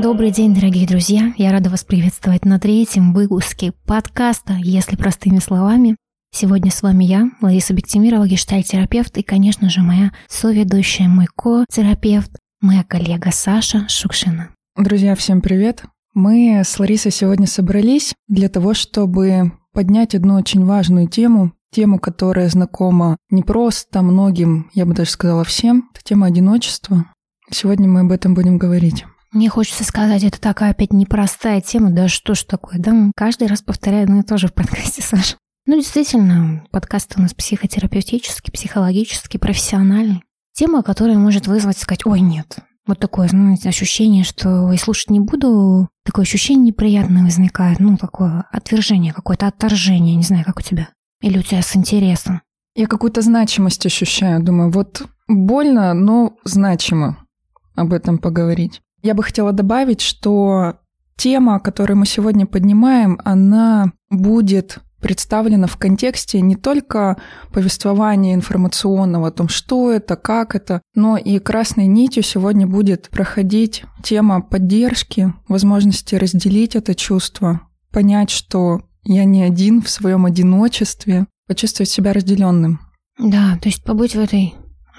Добрый день, дорогие друзья! Я рада вас приветствовать на третьем выпуске подкаста «Если простыми словами». Сегодня с вами я, Лариса Бектимирова, гештальтерапевт и, конечно же, моя соведущая, мой ко-терапевт, моя коллега Саша Шукшина. Друзья, всем привет! Мы с Ларисой сегодня собрались для того, чтобы поднять одну очень важную тему, тему, которая знакома не просто многим, я бы даже сказала всем, это тема одиночества. Сегодня мы об этом будем говорить. Мне хочется сказать, это такая опять непростая тема, да что ж такое, да, каждый раз повторяю одно и то же в подкасте, Саша. Ну, действительно, подкаст у нас психотерапевтический, психологический, профессиональный. Тема, которая может вызвать сказать, ой, нет. Вот такое, знаете, ощущение, что и слушать не буду, такое ощущение неприятное возникает, ну, такое отвержение, какое-то отторжение, не знаю, как у тебя. Или у тебя с интересом. Я какую-то значимость ощущаю, думаю, вот больно, но значимо об этом поговорить. Я бы хотела добавить, что тема, которую мы сегодня поднимаем, она будет представлена в контексте не только повествования информационного о том, что это, как это, но и красной нитью сегодня будет проходить тема поддержки, возможности разделить это чувство, понять, что я не один в своем одиночестве, почувствовать себя разделенным. Да, то есть побыть в этой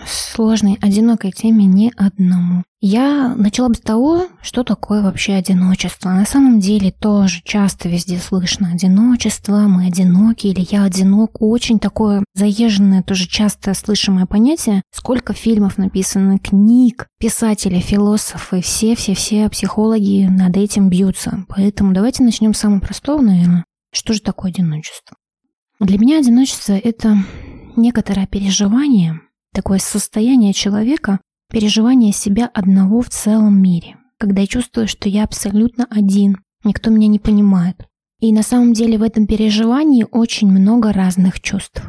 сложной, одинокой теме не одному. Я начала бы с того, что такое вообще одиночество. На самом деле тоже часто везде слышно одиночество, мы одиноки или я одинок. Очень такое заезженное, тоже часто слышимое понятие. Сколько фильмов написано, книг, писатели, философы, все-все-все психологи над этим бьются. Поэтому давайте начнем с самого простого, наверное. Что же такое одиночество? Для меня одиночество — это некоторое переживание, такое состояние человека, переживание себя одного в целом мире, когда я чувствую, что я абсолютно один, никто меня не понимает. И на самом деле в этом переживании очень много разных чувств.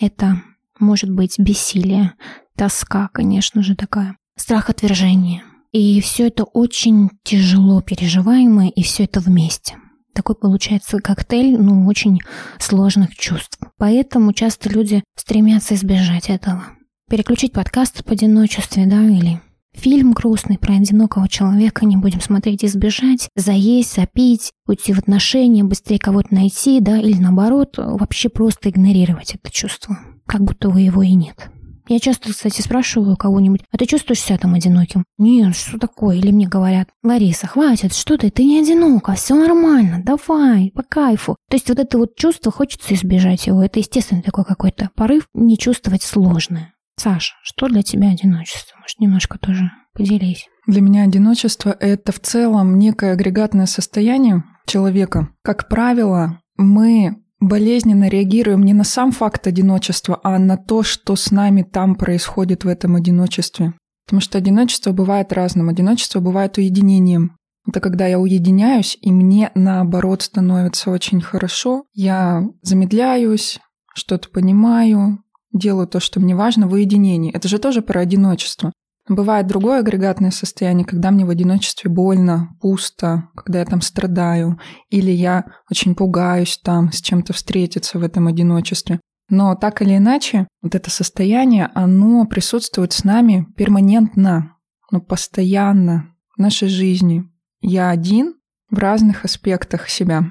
Это может быть бессилие, тоска, конечно же, такая, страх отвержения. И все это очень тяжело переживаемое, и все это вместе. Такой получается коктейль, ну, очень сложных чувств. Поэтому часто люди стремятся избежать этого переключить подкаст об одиночестве, да, или фильм грустный про одинокого человека не будем смотреть и сбежать, заесть, запить, уйти в отношения, быстрее кого-то найти, да, или наоборот, вообще просто игнорировать это чувство, как будто у его и нет. Я часто, кстати, спрашиваю кого-нибудь, а ты чувствуешь себя там одиноким? Нет, что такое? Или мне говорят, Лариса, хватит, что ты, ты не одинока, все нормально, давай, по кайфу. То есть вот это вот чувство, хочется избежать его. Это, естественно, такой какой-то порыв не чувствовать сложное. Саша, что для тебя одиночество? Может, немножко тоже поделись. Для меня одиночество — это в целом некое агрегатное состояние человека. Как правило, мы болезненно реагируем не на сам факт одиночества, а на то, что с нами там происходит в этом одиночестве. Потому что одиночество бывает разным. Одиночество бывает уединением. Это когда я уединяюсь, и мне наоборот становится очень хорошо. Я замедляюсь, что-то понимаю, делаю то, что мне важно, в уединении. Это же тоже про одиночество. Бывает другое агрегатное состояние, когда мне в одиночестве больно, пусто, когда я там страдаю, или я очень пугаюсь там с чем-то встретиться в этом одиночестве. Но так или иначе, вот это состояние, оно присутствует с нами перманентно, но постоянно в нашей жизни. Я один в разных аспектах себя.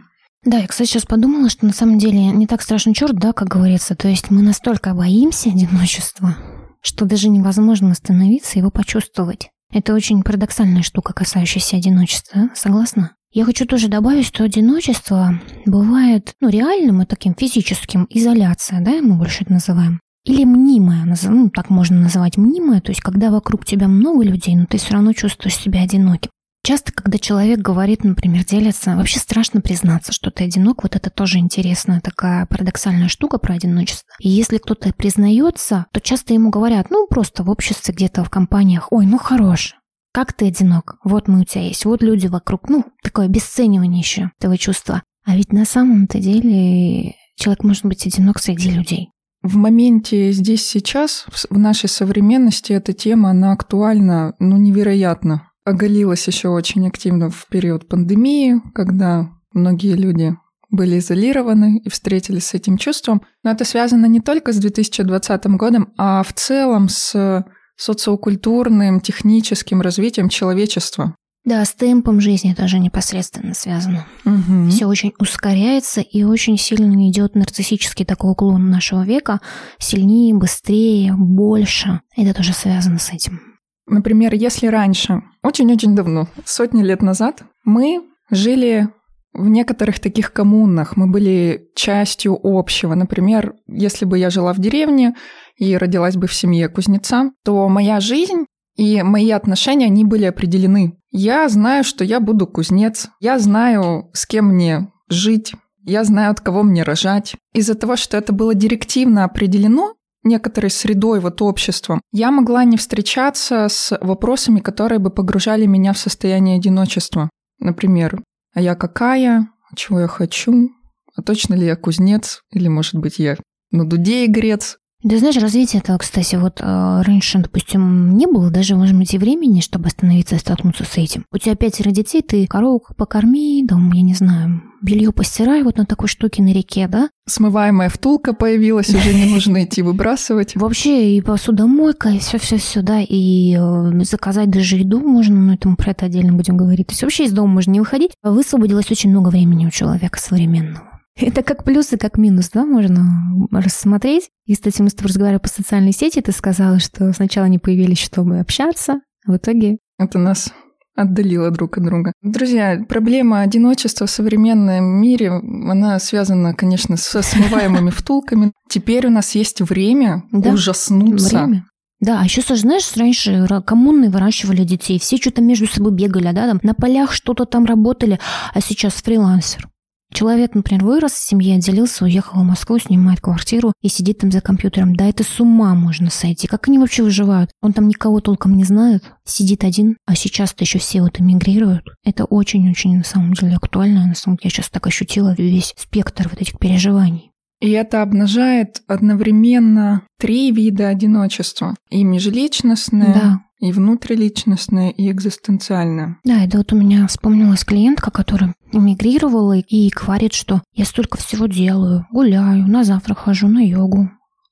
Да, я, кстати, сейчас подумала, что на самом деле не так страшно черт, да, как говорится. То есть мы настолько боимся одиночества, что даже невозможно остановиться и его почувствовать. Это очень парадоксальная штука, касающаяся одиночества, согласна? Я хочу тоже добавить, что одиночество бывает, ну, реальным и таким физическим, изоляция, да, мы больше это называем. Или мнимая, ну, так можно называть мнимая, то есть когда вокруг тебя много людей, но ты все равно чувствуешь себя одиноким. Часто, когда человек говорит, например, делится, вообще страшно признаться, что ты одинок. Вот это тоже интересная такая парадоксальная штука про одиночество. И если кто-то признается, то часто ему говорят, ну, просто в обществе где-то в компаниях, ой, ну хорош, как ты одинок? Вот мы у тебя есть, вот люди вокруг. Ну, такое обесценивание еще этого чувства. А ведь на самом-то деле человек может быть одинок среди людей. В моменте здесь сейчас, в нашей современности, эта тема, она актуальна, ну, невероятно оголилась еще очень активно в период пандемии, когда многие люди были изолированы и встретились с этим чувством. Но это связано не только с 2020 годом, а в целом с социокультурным, техническим развитием человечества. Да, с темпом жизни тоже непосредственно связано. Угу. Все очень ускоряется и очень сильно идет нарциссический такой уклон нашего века. Сильнее, быстрее, больше. Это тоже связано с этим. Например, если раньше, очень-очень давно, сотни лет назад, мы жили в некоторых таких коммунах, мы были частью общего. Например, если бы я жила в деревне и родилась бы в семье кузнеца, то моя жизнь и мои отношения, они были определены. Я знаю, что я буду кузнец, я знаю, с кем мне жить, я знаю, от кого мне рожать. Из-за того, что это было директивно определено, некоторой средой, вот обществом, я могла не встречаться с вопросами, которые бы погружали меня в состояние одиночества. Например, а я какая, чего я хочу, а точно ли я кузнец, или, может быть, я на дуде игрец, да знаешь, развитие этого, кстати, вот э, раньше, допустим, не было даже, может быть, и времени, чтобы остановиться и столкнуться с этим. У тебя пятеро детей, ты коровку покорми, дом, я не знаю, белье постирай вот на такой штуке на реке, да? Смываемая втулка появилась, уже не нужно идти выбрасывать. Вообще и посудомойка, и все все все да, и э, заказать даже еду можно, но это мы про это отдельно будем говорить. То есть вообще из дома можно не выходить. Высвободилось очень много времени у человека современного. Это как плюс и как минус, да, можно рассмотреть. И, кстати, мы с тобой разговаривали по социальной сети, ты сказала, что сначала они появились, чтобы общаться, а в итоге... Это нас отдалило друг от друга. Друзья, проблема одиночества в современном мире, она связана, конечно, со смываемыми втулками. Теперь у нас есть время да, ужаснуться. Время. Да, а еще, знаешь, раньше коммуны выращивали детей, все что-то между собой бегали, да, там на полях что-то там работали, а сейчас фрилансер. Человек, например, вырос в семье, отделился, уехал в Москву, снимает квартиру и сидит там за компьютером. Да это с ума можно сойти. Как они вообще выживают? Он там никого толком не знает, сидит один, а сейчас-то еще все вот эмигрируют. Это очень-очень на самом деле актуально. На самом деле я сейчас так ощутила весь спектр вот этих переживаний. И это обнажает одновременно три вида одиночества. И межличностное, да и внутриличностное, и экзистенциальное. Да, это вот у меня вспомнилась клиентка, которая эмигрировала и говорит, что я столько всего делаю, гуляю, на завтрак хожу, на йогу.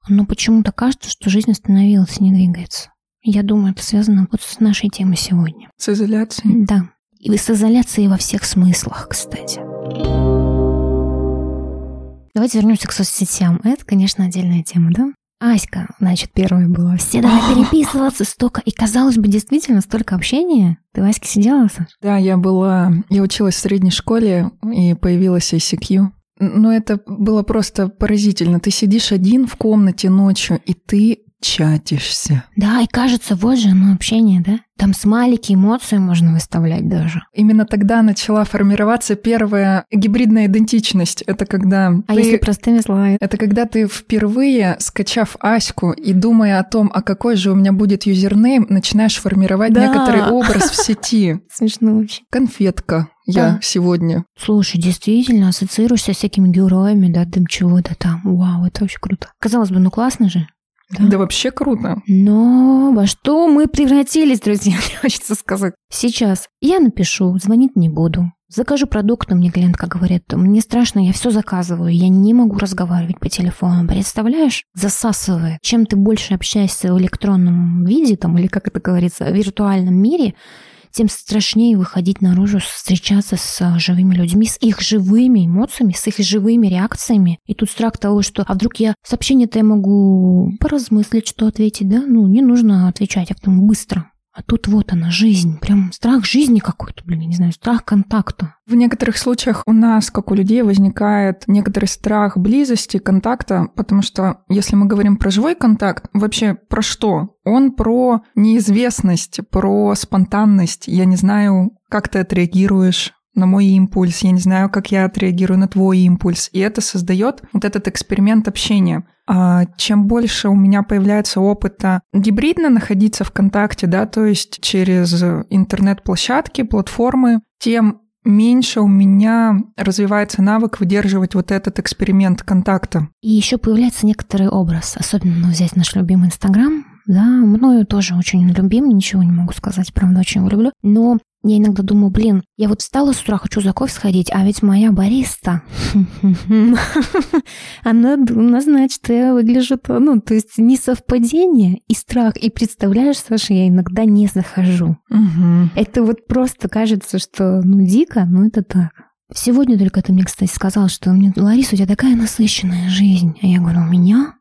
Но почему-то кажется, что жизнь остановилась и не двигается. Я думаю, это связано вот с нашей темой сегодня. С изоляцией? Да. И с изоляцией во всех смыслах, кстати. Давайте вернемся к соцсетям. Это, конечно, отдельная тема, да? Аська, значит, первая была. Все давай переписываться столько. И, казалось бы, действительно, столько общения. Ты в Аське сидела, Саша? Да, я была... Я училась в средней школе, и появилась ICQ. Но это было просто поразительно. Ты сидишь один в комнате ночью, и ты чатишься. Да, и кажется, вот же оно общение, да? Там смайлики, эмоции можно выставлять даже. Именно тогда начала формироваться первая гибридная идентичность. Это когда... А ты... если простыми словами? Это когда ты впервые, скачав Аську и думая о том, а какой же у меня будет юзернейм, начинаешь формировать да. некоторый образ в сети. Смешно очень. Конфетка я да. сегодня. Слушай, действительно, ассоциируешься с всякими героями, да, там чего-то там. Вау, это очень круто. Казалось бы, ну классно же. Да? да вообще круто. Но во что мы превратились, друзья, мне хочется сказать. Сейчас я напишу, звонить не буду. Закажу продукты, мне клиентка говорит, мне страшно, я все заказываю, я не могу разговаривать по телефону. Представляешь, засасывает. Чем ты больше общаешься в электронном виде, там, или как это говорится, в виртуальном мире, тем страшнее выходить наружу, встречаться с а, живыми людьми, с их живыми эмоциями, с их живыми реакциями. И тут страх того, что а вдруг я сообщение-то я могу поразмыслить, что ответить, да? Ну, не нужно отвечать, а потом быстро. А тут вот она, жизнь. Прям страх жизни какой-то, блин, я не знаю, страх контакта. В некоторых случаях у нас, как у людей, возникает некоторый страх близости, контакта, потому что если мы говорим про живой контакт, вообще про что? Он про неизвестность, про спонтанность. Я не знаю, как ты отреагируешь на мой импульс, я не знаю, как я отреагирую на твой импульс. И это создает вот этот эксперимент общения. А чем больше у меня появляется опыта гибридно находиться в контакте, да, то есть через интернет-площадки, платформы, тем меньше у меня развивается навык выдерживать вот этот эксперимент контакта. И еще появляется некоторый образ, особенно взять наш любимый Инстаграм, да, мною тоже очень любим, ничего не могу сказать, правда, очень его люблю. Но Я иногда думаю, блин, я вот встала с утра, хочу за кофе сходить, а ведь моя бариста, она, она знает, что я выгляжу, ну, то есть не совпадение и страх. И представляешь, Саша, я иногда не захожу. Это вот просто кажется, что, ну, дико, но это так. Сегодня только ты мне, кстати, сказал, что мне, Лариса, у тебя такая насыщенная жизнь. А я говорю, у меня?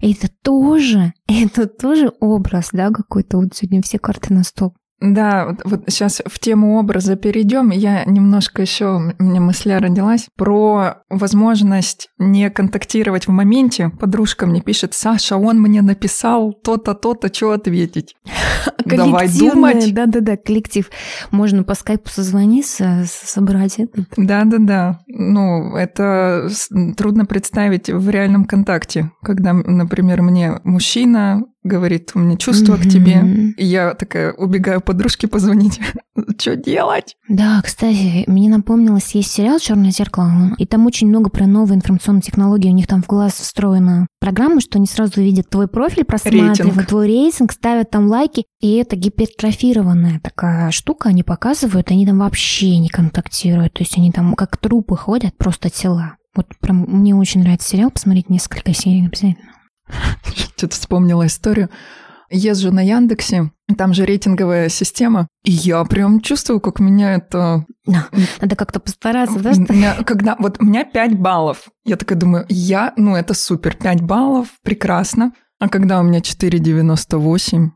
Это тоже, это тоже образ, да, какой-то вот сегодня все карты на стол. Да, вот, вот сейчас в тему образа перейдем. Я немножко еще, у меня мысля родилась про возможность не контактировать в моменте. Подружка мне пишет, Саша, он мне написал то-то, то-то, что ответить. Давай думать. Да-да-да, коллектив. Можно по скайпу созвониться, собрать это. Да-да-да. Ну, это трудно представить в реальном контакте, когда, например, мне мужчина говорит, у меня чувство mm-hmm. к тебе. И я такая убегаю подружке позвонить. Что делать? Да, кстати, мне напомнилось, есть сериал Черное зеркало, и там очень много про новые информационные технологии. У них там в глаз встроена программа, что они сразу видят твой профиль, просматривают рейтинг. твой рейтинг, ставят там лайки, и это гипертрофированная такая штука, они показывают, они там вообще не контактируют, то есть они там как трупы ходят, просто тела. Вот прям мне очень нравится сериал, посмотреть несколько серий обязательно. Что-то вспомнила историю. Езжу на Яндексе, там же рейтинговая система, и я прям чувствую, как меня это... Надо как-то постараться, да? Меня, когда вот у меня 5 баллов, я такая думаю, я, ну это супер, 5 баллов, прекрасно. А когда у меня 4,98,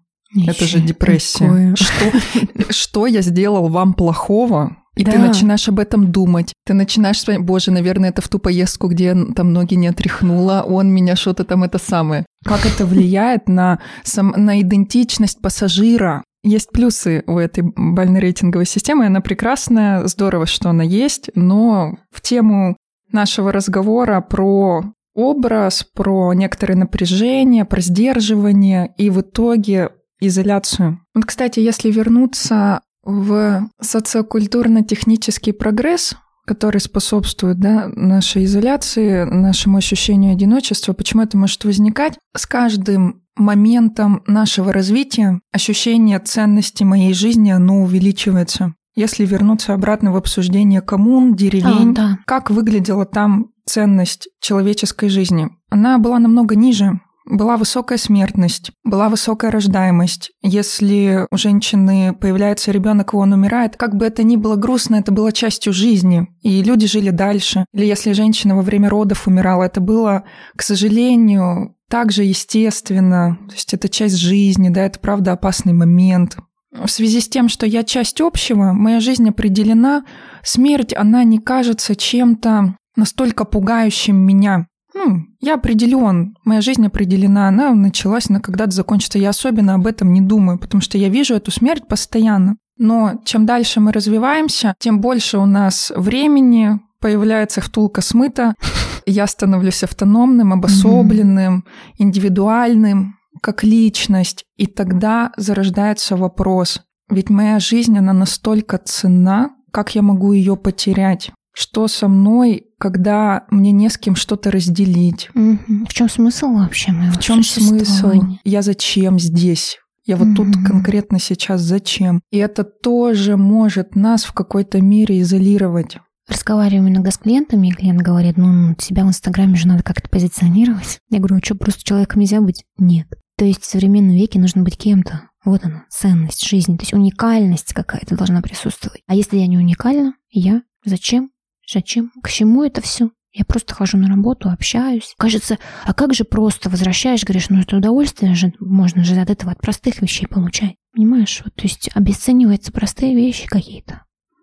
это же депрессия. Что, что я сделал вам плохого, и да. ты начинаешь об этом думать. Ты начинаешь сказать, боже, наверное, это в ту поездку, где там ноги не отряхнула, он меня что-то там это самое. Как это влияет на, сам, на идентичность пассажира? Есть плюсы у этой бально-рейтинговой системы, она прекрасная, здорово, что она есть, но в тему нашего разговора про образ, про некоторые напряжения, про сдерживание и в итоге изоляцию. Вот, кстати, если вернуться в социокультурно-технический прогресс, который способствует да, нашей изоляции, нашему ощущению одиночества, почему это может возникать? С каждым моментом нашего развития ощущение ценности моей жизни, оно увеличивается. Если вернуться обратно в обсуждение коммун, деревень, а, да. как выглядела там ценность человеческой жизни? Она была намного ниже, была высокая смертность, была высокая рождаемость. Если у женщины появляется ребенок, и он умирает, как бы это ни было грустно, это было частью жизни, и люди жили дальше. Или если женщина во время родов умирала, это было, к сожалению, также естественно, то есть это часть жизни, да, это правда опасный момент. В связи с тем, что я часть общего, моя жизнь определена, смерть, она не кажется чем-то настолько пугающим меня. Ну, я определен, моя жизнь определена, она началась, она когда-то закончится. Я особенно об этом не думаю, потому что я вижу эту смерть постоянно. Но чем дальше мы развиваемся, тем больше у нас времени, появляется втулка смыта, я становлюсь автономным, обособленным, индивидуальным, как личность. И тогда зарождается вопрос, ведь моя жизнь, она настолько ценна, как я могу ее потерять? Что со мной, когда мне не с кем что-то разделить? Угу. В чем смысл вообще моего В чем смысл? Я зачем здесь? Я вот угу. тут конкретно сейчас зачем? И это тоже может нас в какой-то мере изолировать. Разговариваем иногда с клиентами, и клиент говорит, ну, себя в Инстаграме же надо как-то позиционировать. Я говорю, а что, просто человеком нельзя быть? Нет. То есть в современном веке нужно быть кем-то. Вот она, ценность жизни. То есть уникальность какая-то должна присутствовать. А если я не уникальна, я зачем? Зачем? К чему это все? Я просто хожу на работу, общаюсь. Кажется, а как же просто возвращаешь, говоришь, ну это удовольствие же, можно же от этого, от простых вещей получать. Понимаешь? Вот, то есть обесцениваются простые вещи какие-то.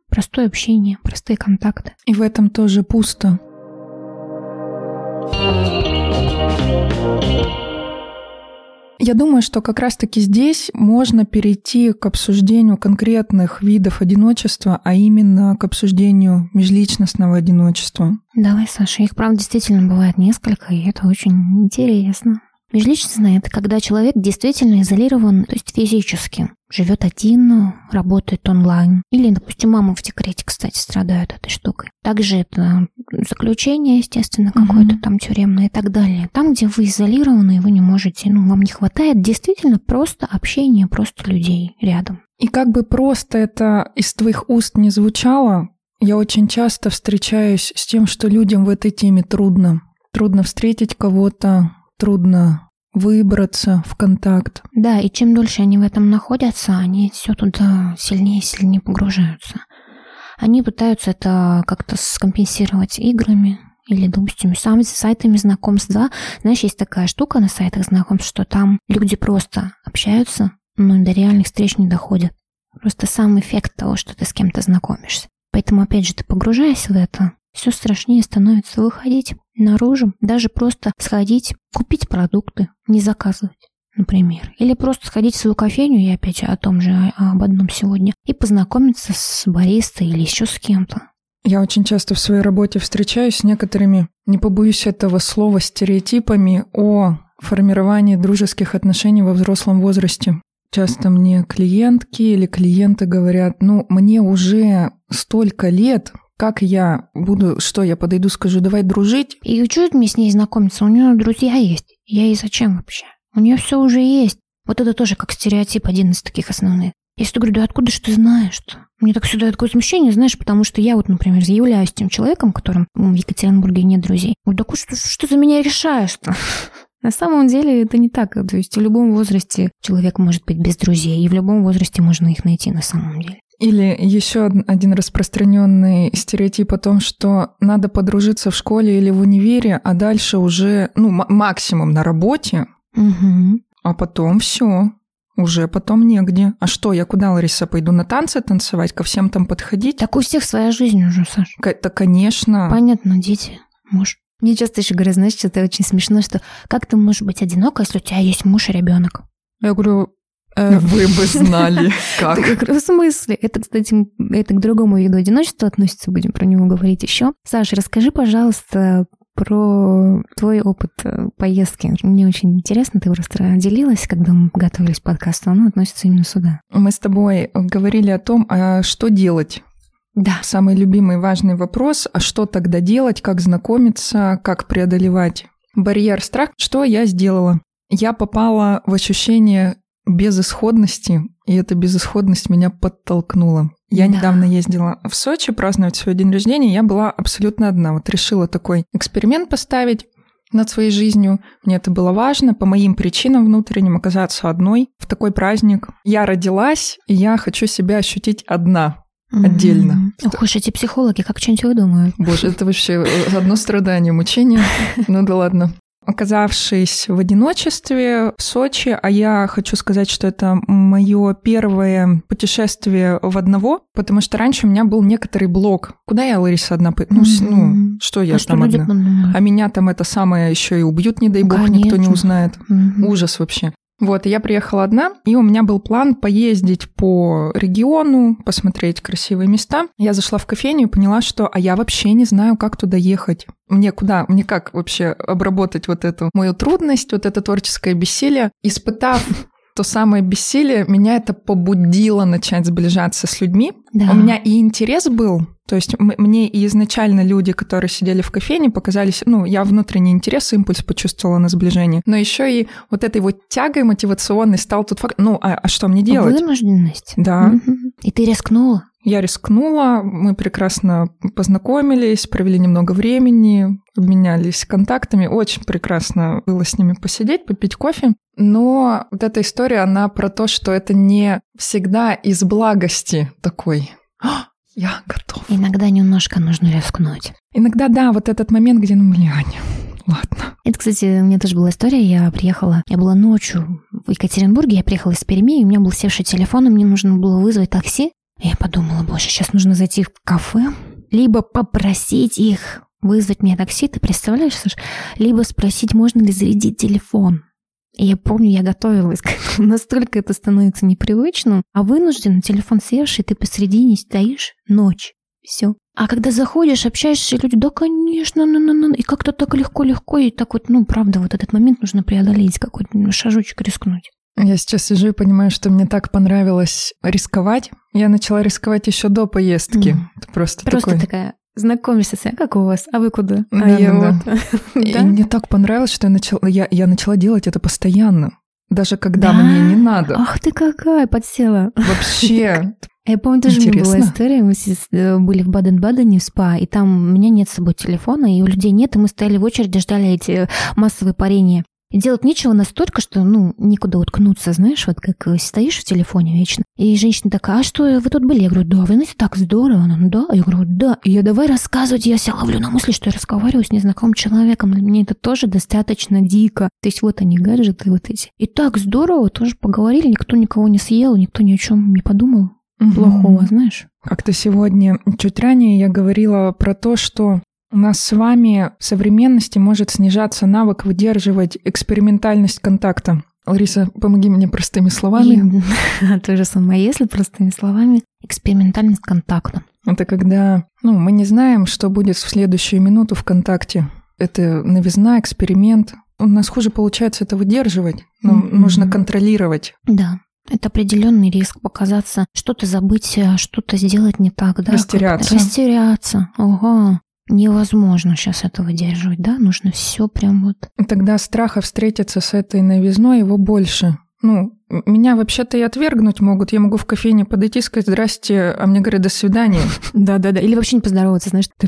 Простое общение, простые контакты. И в этом тоже пусто. Я думаю, что как раз-таки здесь можно перейти к обсуждению конкретных видов одиночества, а именно к обсуждению межличностного одиночества. Давай, Саша, их, правда, действительно бывает несколько, и это очень интересно. Межличностное – это когда человек действительно изолирован, то есть физически. Живет один, работает онлайн. Или, допустим, мама в декрете, кстати, страдают этой штукой. Также это заключение, естественно, какое-то угу. там тюремное и так далее. Там, где вы изолированы, и вы не можете, ну, вам не хватает действительно просто общения, просто людей рядом. И как бы просто это из твоих уст не звучало, я очень часто встречаюсь с тем, что людям в этой теме трудно. Трудно встретить кого-то, трудно выбраться в контакт. Да, и чем дольше они в этом находятся, они все туда сильнее и сильнее погружаются. Они пытаются это как-то скомпенсировать играми, или, допустим, сам сайтами знакомств, да. Знаешь, есть такая штука на сайтах знакомств, что там люди просто общаются, но до реальных встреч не доходят. Просто сам эффект того, что ты с кем-то знакомишься. Поэтому, опять же, ты погружаясь в это, все страшнее становится выходить наружу, даже просто сходить, купить продукты, не заказывать например. Или просто сходить в свою кофейню, я опять о том же, об одном сегодня, и познакомиться с баристой или еще с кем-то. Я очень часто в своей работе встречаюсь с некоторыми, не побоюсь этого слова, стереотипами о формировании дружеских отношений во взрослом возрасте. Часто мне клиентки или клиенты говорят, ну, мне уже столько лет, как я буду, что я подойду, скажу, давай дружить. И что мне с ней знакомиться? У нее друзья есть. Я ей зачем вообще? У нее все уже есть. Вот это тоже как стереотип один из таких основных. Я всегда говорю, да откуда же ты знаешь-то? Мне так всегда такое смущение, знаешь, потому что я вот, например, являюсь тем человеком, которым в Екатеринбурге нет друзей. Вот так что, что за меня решаешь-то? На самом деле это не так. То есть в любом возрасте человек может быть без друзей, и в любом возрасте можно их найти на самом деле. Или еще один распространенный стереотип о том, что надо подружиться в школе или в универе, а дальше уже, ну, максимум на работе, угу. а потом все, уже потом негде. А что, я куда, Лариса, пойду на танцы танцевать, ко всем там подходить? Так у всех своя жизнь уже, Саша. Это, конечно. Понятно, дети, муж. Мне часто еще говорят, знаешь, что это очень смешно, что как ты можешь быть одинока, если у тебя есть муж и ребенок? Я говорю, вы бы знали, как. В смысле? Это, кстати, это к другому виду одиночества относится, будем про него говорить еще. Саша, расскажи, пожалуйста, про твой опыт э, поездки. Мне очень интересно, ты просто делилась, когда мы готовились к подкасту, оно относится именно сюда. Мы с тобой говорили о том, а что делать. Да. Самый любимый важный вопрос, а что тогда делать, как знакомиться, как преодолевать барьер страх. Что я сделала? Я попала в ощущение безысходности, и эта безысходность меня подтолкнула. Я да. недавно ездила в Сочи праздновать свой день рождения, я была абсолютно одна. Вот решила такой эксперимент поставить над своей жизнью. Мне это было важно по моим причинам внутренним оказаться одной в такой праздник. Я родилась, и я хочу себя ощутить одна, mm-hmm. отдельно. Ох уж эти психологи, как что-нибудь выдумают. Боже, это вообще одно страдание, мучение. Ну да ладно оказавшись в одиночестве в Сочи, а я хочу сказать, что это мое первое путешествие в одного, потому что раньше у меня был некоторый блок. Куда я, Лариса, одна? Ну, mm-hmm. ну что я а там одна? А меня там это самое еще и убьют, не дай бог, Конечно. никто не узнает. Mm-hmm. Ужас вообще. Вот, я приехала одна, и у меня был план поездить по региону, посмотреть красивые места. Я зашла в кофейню и поняла, что а я вообще не знаю, как туда ехать. Мне куда, мне как вообще обработать вот эту мою трудность, вот это творческое бессилие. Испытав то самое бессилие, меня это побудило начать сближаться с людьми. Да. У меня и интерес был, то есть мне и изначально люди, которые сидели в кофейне, показались, ну, я внутренний интерес, импульс почувствовала на сближение. Но еще и вот этой вот тягой мотивационной стал тут факт, ну, а, а что мне делать? Вынужденность. Да. И ты рискнула? Я рискнула, мы прекрасно познакомились, провели немного времени, обменялись контактами. Очень прекрасно было с ними посидеть, попить кофе. Но вот эта история, она про то, что это не всегда из благости такой. Я готов. Иногда немножко нужно рискнуть. Иногда, да, вот этот момент, где, ну, блядь, ладно. Это, кстати, у меня тоже была история. Я приехала, я была ночью в Екатеринбурге, я приехала из Перми, и у меня был севший телефон, и мне нужно было вызвать такси. И я подумала, боже, сейчас нужно зайти в кафе, либо попросить их вызвать мне такси, ты представляешь, Саш? Либо спросить, можно ли зарядить телефон. И я помню, я готовилась к этому. Настолько это становится непривычным. А вынужден, телефон севший, ты посредине стоишь, ночь. Все. А когда заходишь, общаешься, люди, да, конечно, ну, ну, ну, и как-то так легко-легко, и так вот, ну, правда, вот этот момент нужно преодолеть, какой-то шажочек рискнуть. Я сейчас сижу и понимаю, что мне так понравилось рисковать. Я начала рисковать еще до поездки. Mm. Просто, Просто такой... такая знакомишься с как у вас, а вы куда? Да, а я да. вот. И мне так понравилось, что я начала, я, я начала делать это постоянно. Даже когда Да? мне не надо. Ах ты какая, подсела. Вообще, Я помню, тоже у меня была Интересно. история. Мы э, были в Баден-Бадене в СПА, и там у меня нет с собой телефона, и у людей нет, и мы стояли в очереди, ждали эти массовые парения. И делать нечего настолько, что, ну, некуда уткнуться, знаешь, вот как э, стоишь в телефоне вечно. И женщина такая, а что, вы тут были? Я говорю, да, вы знаете, так здорово. Она, ну да. Я говорю, да. И я давай рассказывать, я себя ловлю на мысли, что я разговариваю с незнакомым человеком. Для меня это тоже достаточно дико. То есть вот они, гаджеты вот эти. И так здорово, тоже поговорили, никто никого не съел, никто ни о чем не подумал плохого, знаешь? Как-то сегодня, чуть ранее, я говорила про то, что у нас с вами в современности может снижаться навык выдерживать экспериментальность контакта. Лариса, помоги мне простыми словами. И то же самое, если простыми словами, экспериментальность контакта. Это когда ну, мы не знаем, что будет в следующую минуту в контакте. Это новизна, эксперимент. У нас хуже получается это выдерживать. Нам Мгм. нужно контролировать. Да. Это определенный риск показаться, что-то забыть, а что-то сделать не так, да? Растеряться. Растеряться. Ага. Невозможно сейчас это выдерживать, да? Нужно все прям вот. И Тогда страха встретиться с этой новизной его больше. Ну, меня вообще-то и отвергнуть могут. Я могу в кофейне подойти и сказать «здрасте», а мне говорят «до свидания». Да-да-да. Или вообще не поздороваться, знаешь, ты.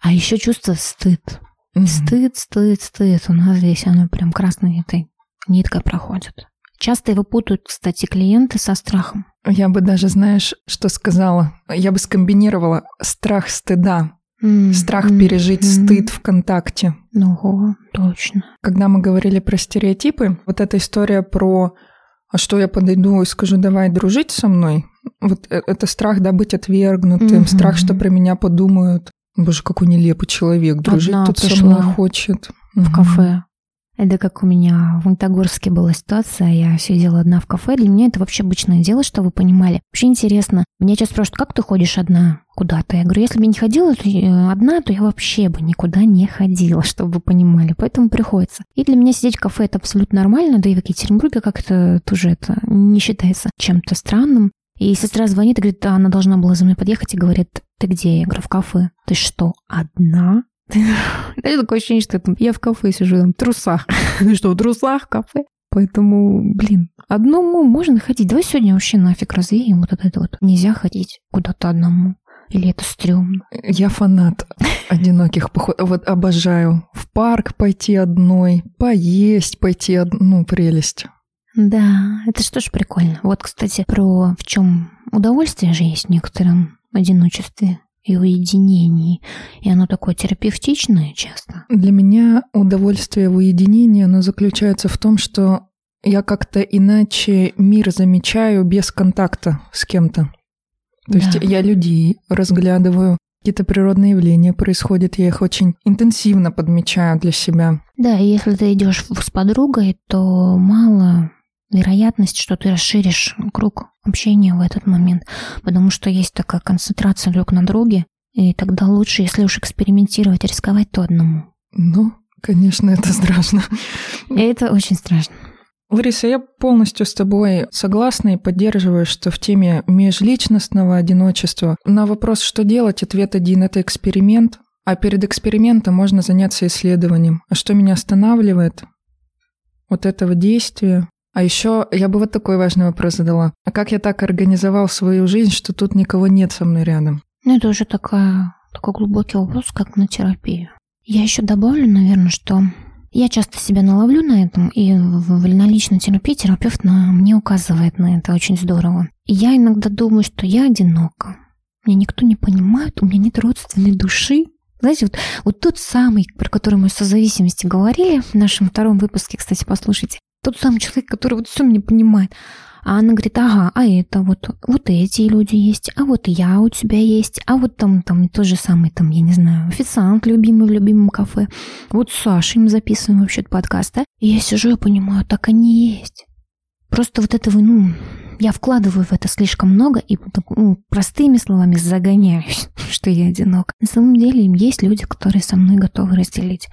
А еще чувство стыд. Стыд, стыд, стыд. У нас здесь оно прям красной этой ниткой проходит. Часто его путают, кстати, клиенты со страхом. Я бы даже, знаешь, что сказала? Я бы скомбинировала страх стыда, Страх пережить м. стыд в контакте. Ого, точно. Когда мы говорили про стереотипы, вот эта история про а что я подойду и скажу, давай дружить со мной, вот э- это страх, да, быть отвергнутым, страх, что про меня подумают. Боже, какой нелепый человек, дружить Одна тут со мной хочет. в кафе. Это как у меня в Магнитогорске была ситуация, я сидела одна в кафе, для меня это вообще обычное дело, что вы понимали. Вообще интересно, меня сейчас спрашивают, как ты ходишь одна куда-то? Я говорю, если бы я не ходила э, одна, то я вообще бы никуда не ходила, чтобы вы понимали, поэтому приходится. И для меня сидеть в кафе это абсолютно нормально, да и в Екатеринбурге как-то тоже это не считается чем-то странным. И сестра звонит и говорит, да, она должна была за мной подъехать и говорит, ты где? Я говорю, в кафе. Ты что, одна? Такое ощущение, что я в кафе сижу, там, в трусах. Ну что, в трусах в кафе? Поэтому, блин, одному можно ходить. Давай сегодня вообще нафиг развеем вот это вот. Нельзя ходить куда-то одному. Или это стрёмно. Я фанат одиноких походов. Вот обожаю. В парк пойти одной, поесть пойти одной. Ну, прелесть. Да, это что ж прикольно. Вот, кстати, про в чем удовольствие же есть в некотором одиночестве и уединении. И оно такое терапевтичное часто. Для меня удовольствие в уединении, оно заключается в том, что я как-то иначе мир замечаю без контакта с кем-то. То есть Да. я людей разглядываю, какие-то природные явления происходят, я их очень интенсивно подмечаю для себя. Да, и если ты идешь с подругой, то мало вероятность, что ты расширишь круг общения в этот момент, потому что есть такая концентрация друг на друге, и тогда лучше, если уж экспериментировать, рисковать, то одному. Ну, конечно, это страшно. Это очень страшно. Лариса, я полностью с тобой согласна и поддерживаю, что в теме межличностного одиночества на вопрос, что делать, ответ один – это эксперимент, а перед экспериментом можно заняться исследованием. А что меня останавливает? Вот этого действия. А еще я бы вот такой важный вопрос задала. А как я так организовал свою жизнь, что тут никого нет со мной рядом? Ну, это уже такая, такой глубокий вопрос, как на терапию. Я еще добавлю, наверное, что я часто себя наловлю на этом, и в, в- на личной терапии терапевт на, мне указывает на это очень здорово. Я иногда думаю, что я одинока. Меня никто не понимает, у меня нет родственной души. Знаете, вот, вот тот самый, про который мы о созависимости говорили в нашем втором выпуске, кстати, послушайте. Тот самый человек, который вот все меня понимает. А она говорит, ага, а это вот, вот эти люди есть, а вот я у тебя есть, а вот там, там тот же самый, там, я не знаю, официант любимый в любимом кафе. Вот с Сашей мы записываем вообще подкаст, да? И я сижу и понимаю, так они есть. Просто вот этого, ну, я вкладываю в это слишком много и ну, простыми словами загоняюсь, что я одинок. На самом деле есть люди, которые со мной готовы разделить.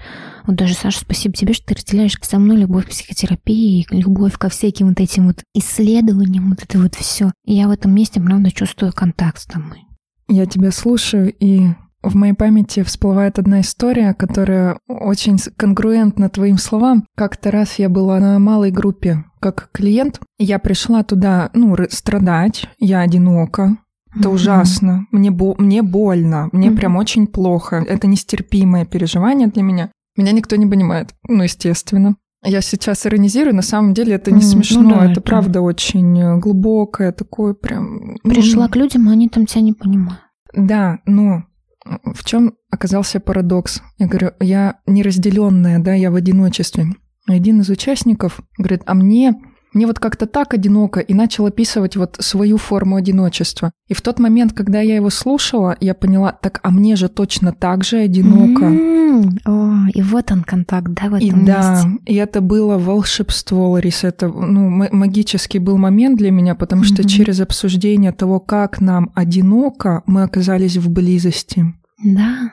Вот даже, Саша, спасибо тебе, что ты разделяешь со мной любовь к психотерапии, любовь ко всяким вот этим вот исследованиям, вот это вот все. И я в этом месте, правда, чувствую контакт с тобой. Я тебя слушаю и В моей памяти всплывает одна история, которая очень конгруентна твоим словам. Как-то раз я была на малой группе как клиент. Я пришла туда, ну, страдать. Я одинока. Это mm-hmm. ужасно. Мне, бо- мне больно. Мне mm-hmm. прям очень плохо. Это нестерпимое переживание для меня. Меня никто не понимает. Ну, естественно. Я сейчас иронизирую, на самом деле это не mm, смешно, ну, да, это, это правда очень глубокое, такое прям... Пришла к людям, а они там тебя не понимают. Да, но в чем оказался парадокс? Я говорю, я неразделенная, да, я в одиночестве. Один из участников говорит, а мне мне вот как-то так одиноко, и начал описывать вот свою форму одиночества. И в тот момент, когда я его слушала, я поняла, так, а мне же точно так же одиноко. Mm-hmm. О, и вот он контакт, да, в этом и месте. Да, и это было волшебство, Лариса, это ну, магический был момент для меня, потому mm-hmm. что через обсуждение того, как нам одиноко, мы оказались в близости. Да,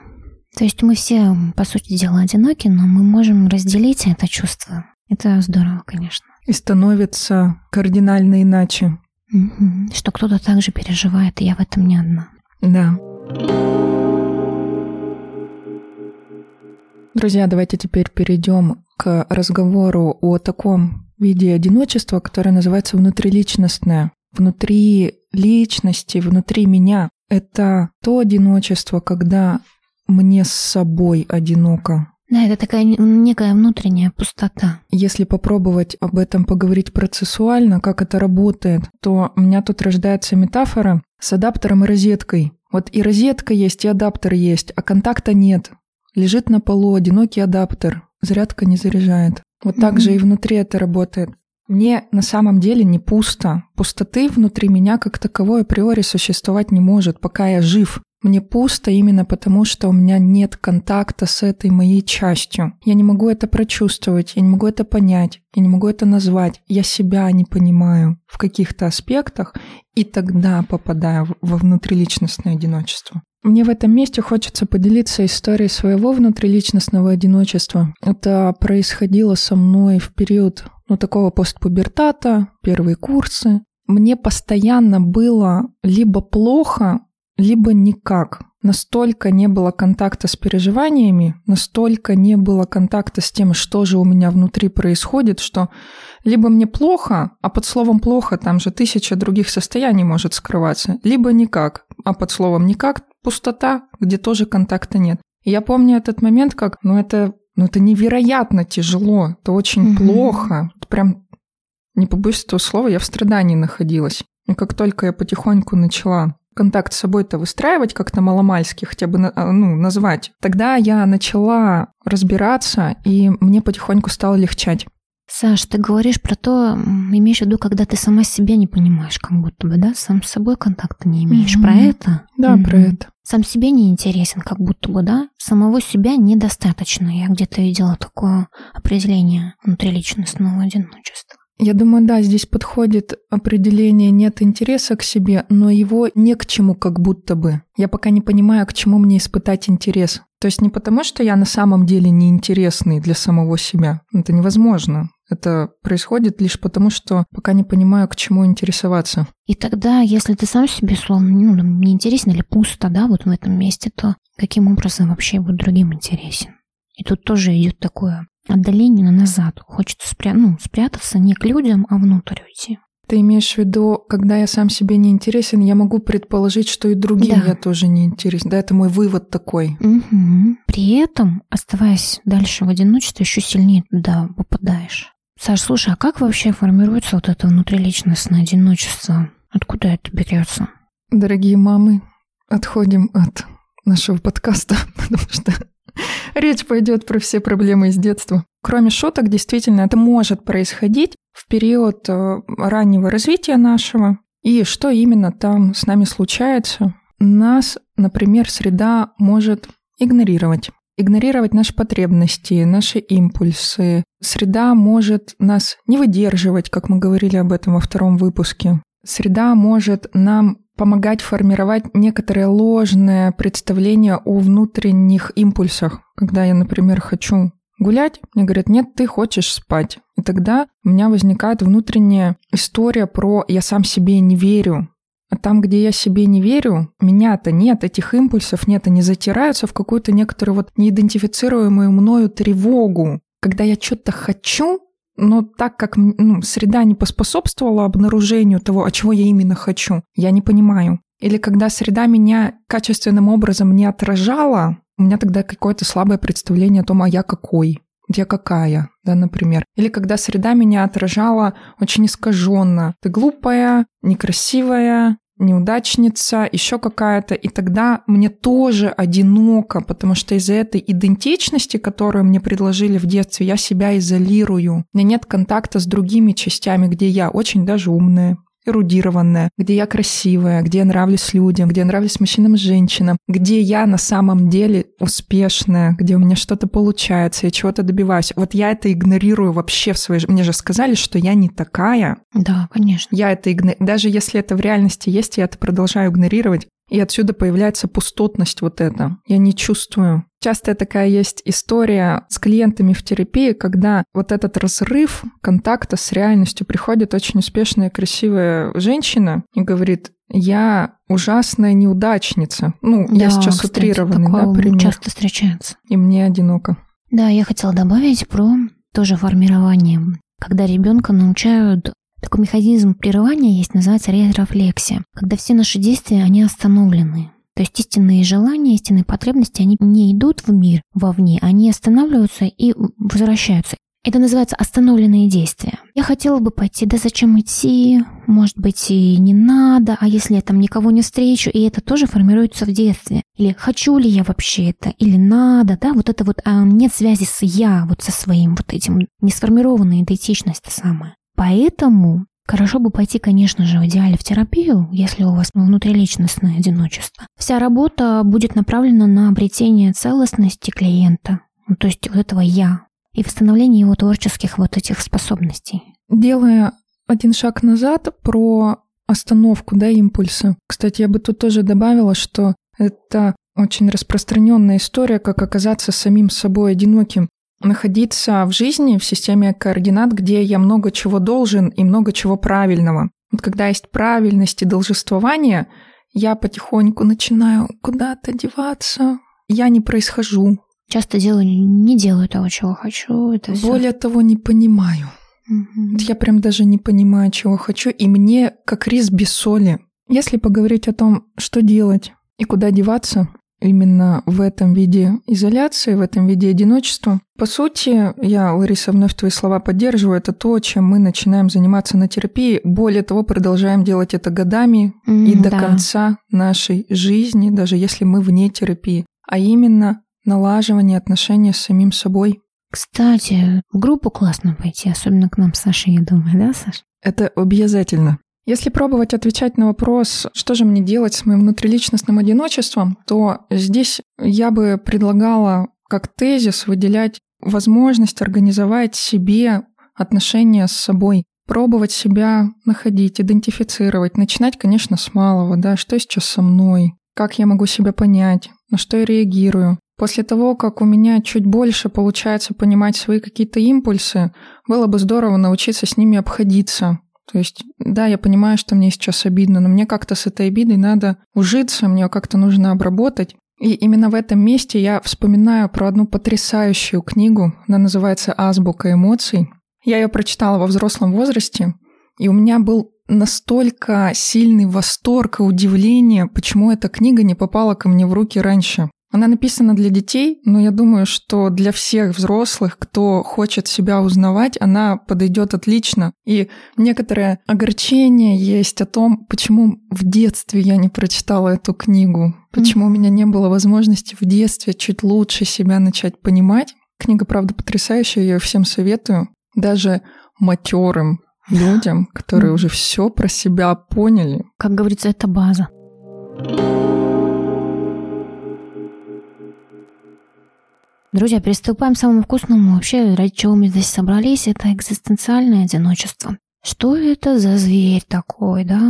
то есть мы все, по сути дела, одиноки, но мы можем разделить это чувство. Это здорово, конечно и становится кардинально иначе. Угу. Что кто-то также переживает, и я в этом не одна. Да. Друзья, давайте теперь перейдем к разговору о таком виде одиночества, которое называется внутриличностное. Внутри личности, внутри меня. Это то одиночество, когда мне с собой одиноко. Да, это такая некая внутренняя пустота. Если попробовать об этом поговорить процессуально, как это работает, то у меня тут рождается метафора с адаптером и розеткой. Вот и розетка есть, и адаптер есть, а контакта нет. Лежит на полу одинокий адаптер, зарядка не заряжает. Вот так mm-hmm. же и внутри это работает. Мне на самом деле не пусто. Пустоты внутри меня как таковой априори существовать не может, пока я жив. Мне пусто именно потому, что у меня нет контакта с этой моей частью. Я не могу это прочувствовать, я не могу это понять, я не могу это назвать. Я себя не понимаю в каких-то аспектах, и тогда попадаю во внутриличностное одиночество. Мне в этом месте хочется поделиться историей своего внутриличностного одиночества. Это происходило со мной в период ну, такого постпубертата, первые курсы. Мне постоянно было либо плохо, либо никак. Настолько не было контакта с переживаниями, настолько не было контакта с тем, что же у меня внутри происходит, что либо мне плохо, а под словом «плохо» там же тысяча других состояний может скрываться, либо никак, а под словом «никак» пустота, где тоже контакта нет. И я помню этот момент как, ну это, ну это невероятно тяжело, это очень mm-hmm. плохо, прям, не побоюсь этого слова, я в страдании находилась. И как только я потихоньку начала контакт с собой-то выстраивать как-то маломальски, хотя бы а, ну, назвать, тогда я начала разбираться, и мне потихоньку стало легчать. Саш, ты говоришь про то, имеешь в виду, когда ты сама себя не понимаешь, как будто бы, да? Сам с собой контакта не имеешь. Mm-hmm. Про это? Да, mm-hmm. про это. Сам себе не интересен, как будто бы, да? Самого себя недостаточно. Я где-то видела такое определение внутриличностного одиночества. Я думаю, да, здесь подходит определение «нет интереса к себе», но его не к чему как будто бы. Я пока не понимаю, к чему мне испытать интерес. То есть не потому, что я на самом деле неинтересный для самого себя. Это невозможно. Это происходит лишь потому, что пока не понимаю, к чему интересоваться. И тогда, если ты сам себе словно ну, не интересен или пусто, да, вот в этом месте, то каким образом вообще будет другим интересен? И тут тоже идет такое отдаление на назад. Хочется спря... ну, спрятаться не к людям, а внутрь уйти. Ты имеешь в виду, когда я сам себе не интересен, я могу предположить, что и другим да. я тоже не интересен. Да, это мой вывод такой. Угу. При этом, оставаясь дальше в одиночестве, еще сильнее туда попадаешь. Саш, слушай, а как вообще формируется вот это внутриличностное одиночество? Откуда это берется? Дорогие мамы, отходим от нашего подкаста, потому что Речь пойдет про все проблемы из детства. Кроме шуток, действительно, это может происходить в период э, раннего развития нашего. И что именно там с нами случается? Нас, например, среда может игнорировать. Игнорировать наши потребности, наши импульсы. Среда может нас не выдерживать, как мы говорили об этом во втором выпуске. Среда может нам помогать формировать некоторое ложное представление о внутренних импульсах. Когда я, например, хочу гулять, мне говорят, нет, ты хочешь спать. И тогда у меня возникает внутренняя история про «я сам себе не верю». А там, где я себе не верю, меня-то нет, этих импульсов нет, они затираются в какую-то некоторую вот неидентифицируемую мною тревогу. Когда я что-то хочу, но так как ну, среда не поспособствовала обнаружению того, а чего я именно хочу, я не понимаю. Или когда среда меня качественным образом не отражала, у меня тогда какое-то слабое представление о том, а я какой, я какая, да, например. Или когда среда меня отражала очень искаженно. Ты глупая, некрасивая, неудачница, еще какая-то, и тогда мне тоже одиноко, потому что из-за этой идентичности, которую мне предложили в детстве, я себя изолирую. У меня нет контакта с другими частями, где я очень даже умная, эрудированная, где я красивая, где я нравлюсь людям, где я нравлюсь мужчинам и женщинам, где я на самом деле успешная, где у меня что-то получается, я чего-то добиваюсь. Вот я это игнорирую вообще в своей жизни. Мне же сказали, что я не такая. Да, конечно. Я это игнорирую. Даже если это в реальности есть, я это продолжаю игнорировать. И отсюда появляется пустотность вот эта. Я не чувствую. Часто такая есть история с клиентами в терапии, когда вот этот разрыв контакта с реальностью приходит очень успешная, красивая женщина и говорит, я ужасная неудачница. Ну, да, я сейчас кстати, утрированный, да, пример. часто встречается. И мне одиноко. Да, я хотела добавить про тоже формирование. Когда ребенка научают такой механизм прерывания есть, называется ретрофлексия, когда все наши действия, они остановлены. То есть истинные желания, истинные потребности, они не идут в мир вовне, они останавливаются и возвращаются. Это называется остановленные действия. Я хотела бы пойти, да зачем идти? Может быть, и не надо, а если я там никого не встречу, и это тоже формируется в детстве. Или хочу ли я вообще это, или надо, да, вот это вот а, нет связи с я, вот со своим вот этим, не сформированная идентичность самая. Поэтому Хорошо бы пойти, конечно же, в идеале в терапию, если у вас внутриличностное одиночество. Вся работа будет направлена на обретение целостности клиента, ну, то есть вот этого «я», и восстановление его творческих вот этих способностей. Делая один шаг назад про остановку, да, импульса. Кстати, я бы тут тоже добавила, что это очень распространенная история, как оказаться самим собой одиноким находиться в жизни в системе координат, где я много чего должен и много чего правильного. Вот когда есть правильность и должествование, я потихоньку начинаю куда-то деваться, я не происхожу. Часто делаю, не делаю того, чего хочу. Это Более всё. того, не понимаю. Угу. Я прям даже не понимаю, чего хочу, и мне как рис без соли. Если поговорить о том, что делать и куда деваться, именно в этом виде изоляции, в этом виде одиночества. По сути, я, Лариса, вновь твои слова поддерживаю, это то, чем мы начинаем заниматься на терапии. Более того, продолжаем делать это годами mm, и до да. конца нашей жизни, даже если мы вне терапии. А именно налаживание отношений с самим собой. Кстати, в группу классно пойти, особенно к нам с Сашей, я думаю, да, Саш? Это обязательно. Если пробовать отвечать на вопрос, что же мне делать с моим внутриличностным одиночеством, то здесь я бы предлагала как тезис выделять возможность организовать себе отношения с собой, пробовать себя находить, идентифицировать, начинать, конечно, с малого, да, что сейчас со мной, как я могу себя понять, на что я реагирую. После того, как у меня чуть больше получается понимать свои какие-то импульсы, было бы здорово научиться с ними обходиться, то есть, да, я понимаю, что мне сейчас обидно, но мне как-то с этой обидой надо ужиться, мне ее как-то нужно обработать. И именно в этом месте я вспоминаю про одну потрясающую книгу. Она называется «Азбука эмоций». Я ее прочитала во взрослом возрасте, и у меня был настолько сильный восторг и удивление, почему эта книга не попала ко мне в руки раньше. Она написана для детей, но я думаю, что для всех взрослых, кто хочет себя узнавать, она подойдет отлично. И некоторое огорчение есть о том, почему в детстве я не прочитала эту книгу, почему у меня не было возможности в детстве чуть лучше себя начать понимать. Книга, правда, потрясающая, я ее всем советую. Даже матерым людям, которые уже все про себя поняли. Как говорится, это база. Друзья, приступаем к самому вкусному. Вообще, ради чего мы здесь собрались, это экзистенциальное одиночество. Что это за зверь такой, да?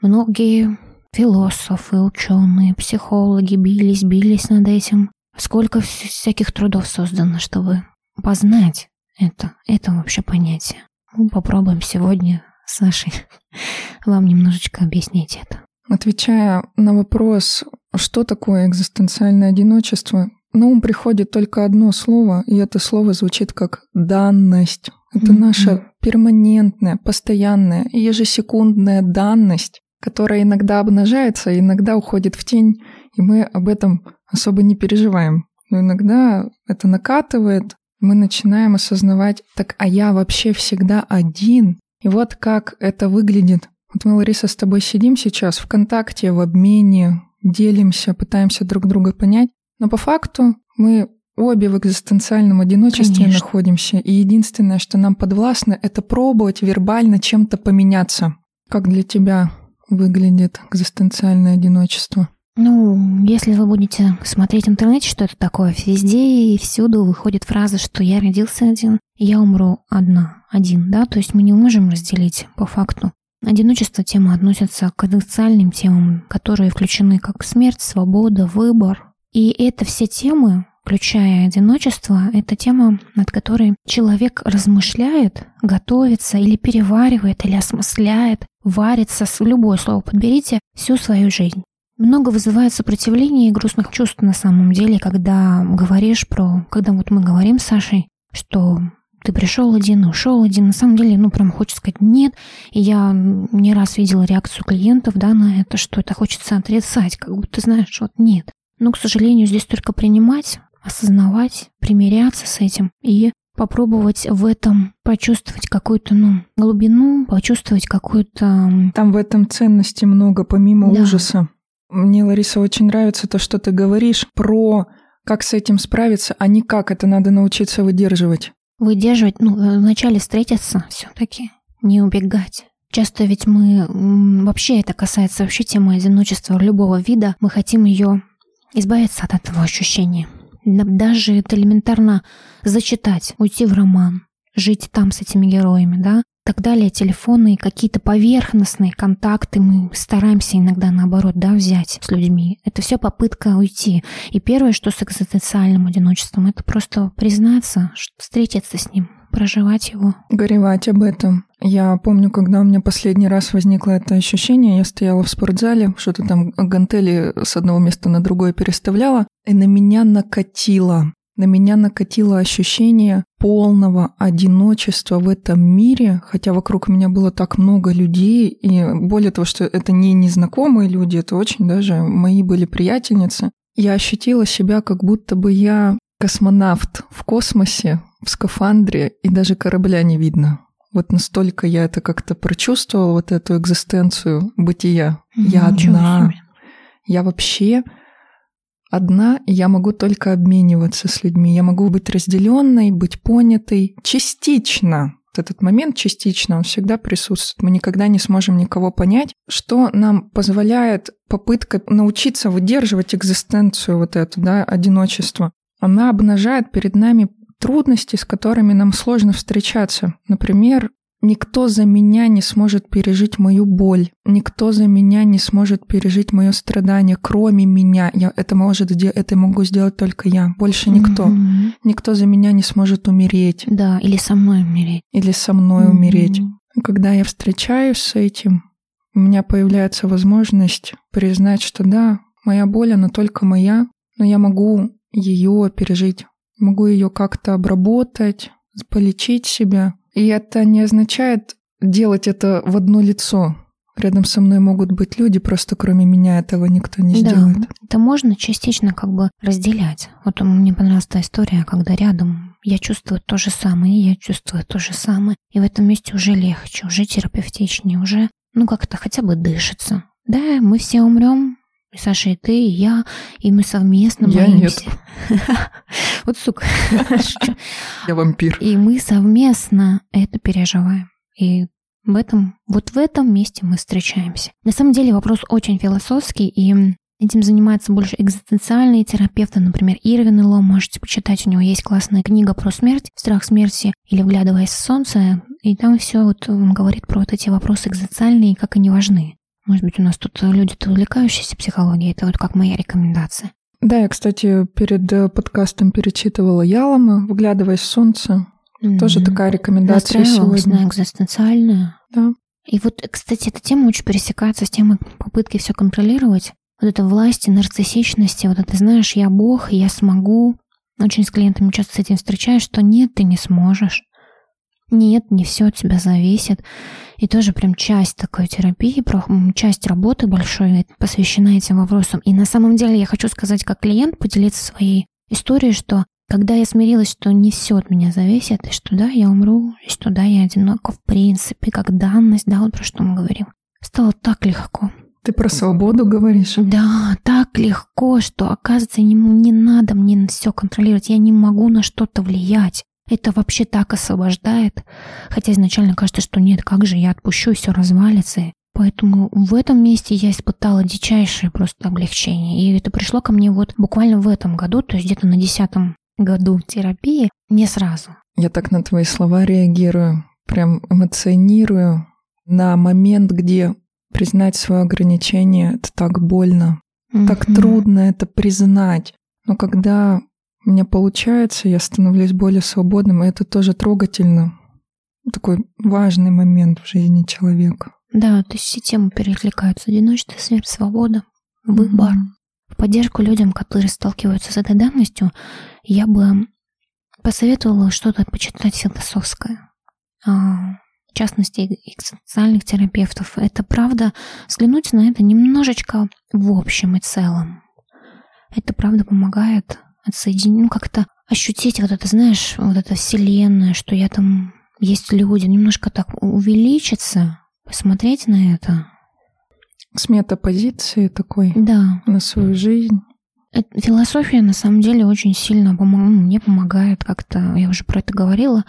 Многие философы, ученые, психологи бились, бились над этим. Сколько всяких трудов создано, чтобы познать это, это вообще понятие. Мы попробуем сегодня с Сашей вам немножечко объяснить это. Отвечая на вопрос, что такое экзистенциальное одиночество, на ум приходит только одно слово, и это слово звучит как «данность». Это mm-hmm. наша перманентная, постоянная ежесекундная данность, которая иногда обнажается, иногда уходит в тень, и мы об этом особо не переживаем. Но иногда это накатывает, мы начинаем осознавать, так а я вообще всегда один. И вот как это выглядит. Вот мы, Лариса, с тобой сидим сейчас в контакте, в обмене, делимся, пытаемся друг друга понять. Но по факту мы обе в экзистенциальном одиночестве Конечно. находимся. И единственное, что нам подвластно, это пробовать вербально чем-то поменяться. Как для тебя выглядит экзистенциальное одиночество? Ну, если вы будете смотреть в интернете, что это такое, везде и всюду выходит фраза, что я родился один, я умру одна, один, да, то есть мы не можем разделить по факту. Одиночество тема относится к экзистенциальным темам, которые включены как смерть, свобода, выбор. И это все темы, включая одиночество, это тема, над которой человек размышляет, готовится или переваривает, или осмысляет, варится, любое слово подберите, всю свою жизнь. Много вызывает сопротивления и грустных чувств на самом деле, когда говоришь про... Когда вот мы говорим с Сашей, что ты пришел один, ушел один. На самом деле, ну, прям хочется сказать нет. И я не раз видела реакцию клиентов, да, на это, что это хочется отрицать, как будто, знаешь, вот нет. Но, к сожалению, здесь только принимать, осознавать, примиряться с этим и попробовать в этом почувствовать какую-то, ну, глубину, почувствовать какую-то... Там в этом ценности много, помимо да. ужаса. Мне, Лариса, очень нравится то, что ты говоришь про как с этим справиться, а не как это надо научиться выдерживать. Выдерживать, ну, э, вначале встретиться все-таки, не убегать. Часто ведь мы, вообще это касается вообще темы одиночества любого вида, мы хотим ее избавиться от этого ощущения. Даже это элементарно зачитать, уйти в роман, жить там с этими героями, да, так далее, телефоны, какие-то поверхностные контакты мы стараемся иногда наоборот, да, взять с людьми. Это все попытка уйти. И первое, что с экзистенциальным одиночеством, это просто признаться, встретиться с ним, проживать его. Горевать об этом. Я помню, когда у меня последний раз возникло это ощущение, я стояла в спортзале, что-то там гантели с одного места на другое переставляла, и на меня накатило на меня накатило ощущение полного одиночества в этом мире, хотя вокруг меня было так много людей, и более того, что это не незнакомые люди, это очень даже мои были приятельницы. Я ощутила себя, как будто бы я космонавт в космосе, в скафандре, и даже корабля не видно. Вот настолько я это как-то прочувствовала, вот эту экзистенцию бытия. Я одна. Я вообще одна, и я могу только обмениваться с людьми. Я могу быть разделенной, быть понятой частично. Вот этот момент частично, он всегда присутствует. Мы никогда не сможем никого понять, что нам позволяет попытка научиться выдерживать экзистенцию вот эту, да, одиночество. Она обнажает перед нами трудности, с которыми нам сложно встречаться. Например, Никто за меня не сможет пережить мою боль. Никто за меня не сможет пережить мое страдание, кроме меня. Я это может это могу сделать только я. Больше никто. Mm-hmm. Никто за меня не сможет умереть. Да, или со мной умереть. Или со мной mm-hmm. умереть. Когда я встречаюсь с этим, у меня появляется возможность признать, что да, моя боль, она только моя, но я могу ее пережить. Могу ее как-то обработать, полечить себя, и это не означает делать это в одно лицо. Рядом со мной могут быть люди, просто кроме меня этого никто не да, сделает. Это можно частично как бы разделять. Вот мне понравилась та история, когда рядом я чувствую то же самое, и я чувствую то же самое. И в этом месте уже легче, уже терапевтичнее, уже, ну, как-то хотя бы дышится. Да, мы все умрем, и Саша, и ты, и я, и мы совместно я боимся. Нет. Вот сука. Я вампир. И мы совместно это переживаем. И в этом, вот в этом месте мы встречаемся. На самом деле вопрос очень философский, и Этим занимаются больше экзистенциальные терапевты, например, Ирвин Лом, можете почитать, у него есть классная книга про смерть, страх смерти или вглядываясь в солнце, и там все вот он говорит про вот эти вопросы экзистенциальные, как они важны. Может быть, у нас тут люди-то увлекающиеся психологией, это вот как моя рекомендация. Да, я, кстати, перед э, подкастом перечитывала Ялома, вглядываясь в солнце. Mm-hmm. Тоже такая рекомендация сегодня. на экзистенциальную. Да. И вот, кстати, эта тема очень пересекается с темой попытки все контролировать. Вот это власти, нарциссичности, вот это, знаешь, я бог, я смогу. Очень с клиентами часто с этим встречаюсь, что нет, ты не сможешь. Нет, не все от тебя зависит. И тоже прям часть такой терапии, часть работы большой посвящена этим вопросам. И на самом деле я хочу сказать как клиент, поделиться своей историей, что когда я смирилась, что не все от меня зависит, и что да, я умру, и что да, я одинока в принципе, как данность, да, вот про что мы говорим, стало так легко. Ты про свободу говоришь? Да, так легко, что, оказывается, не, не надо мне все контролировать, я не могу на что-то влиять. Это вообще так освобождает. Хотя изначально кажется, что нет, как же я отпущу, и все развалится. Поэтому в этом месте я испытала дичайшее просто облегчение. И это пришло ко мне вот буквально в этом году, то есть где-то на десятом году терапии, не сразу. Я так на твои слова реагирую, прям эмоционирую на момент, где признать свое ограничение, это так больно, mm-hmm. так трудно это признать. Но когда у меня получается, я становлюсь более свободным, и это тоже трогательно. Такой важный момент в жизни человека. Да, то есть все темы перекликаются. Одиночество, смерть, свобода, выбор. Mm-hmm. В поддержку людям, которые сталкиваются с этой данностью, я бы посоветовала что-то почитать философское. А, в частности, экзистенциальных терапевтов. Это правда, взглянуть на это немножечко в общем и целом. Это правда помогает отсоединить, ну как-то ощутить вот это, знаешь, вот это вселенная, что я там есть люди, немножко так увеличиться, посмотреть на это. С метапозиции такой да. на свою жизнь. Это, философия на самом деле очень сильно помог, ну, мне помогает как-то, я уже про это говорила,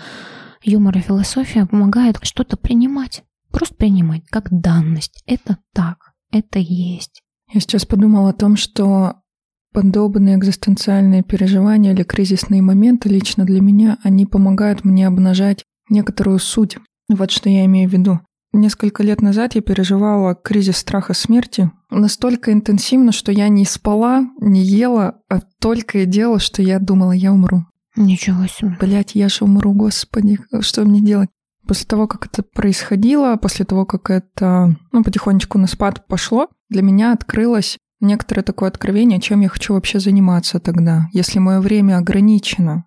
юмор и философия помогает что-то принимать, просто принимать как данность. Это так, это есть. Я сейчас подумала о том, что Подобные экзистенциальные переживания или кризисные моменты лично для меня, они помогают мне обнажать некоторую суть. Вот что я имею в виду. Несколько лет назад я переживала кризис страха смерти настолько интенсивно, что я не спала, не ела, а только и делала, что я думала, я умру. Ничего себе. Блять, я же умру, господи, что мне делать? После того, как это происходило, после того, как это ну, потихонечку на спад пошло, для меня открылась некоторое такое откровение, чем я хочу вообще заниматься тогда, если мое время ограничено.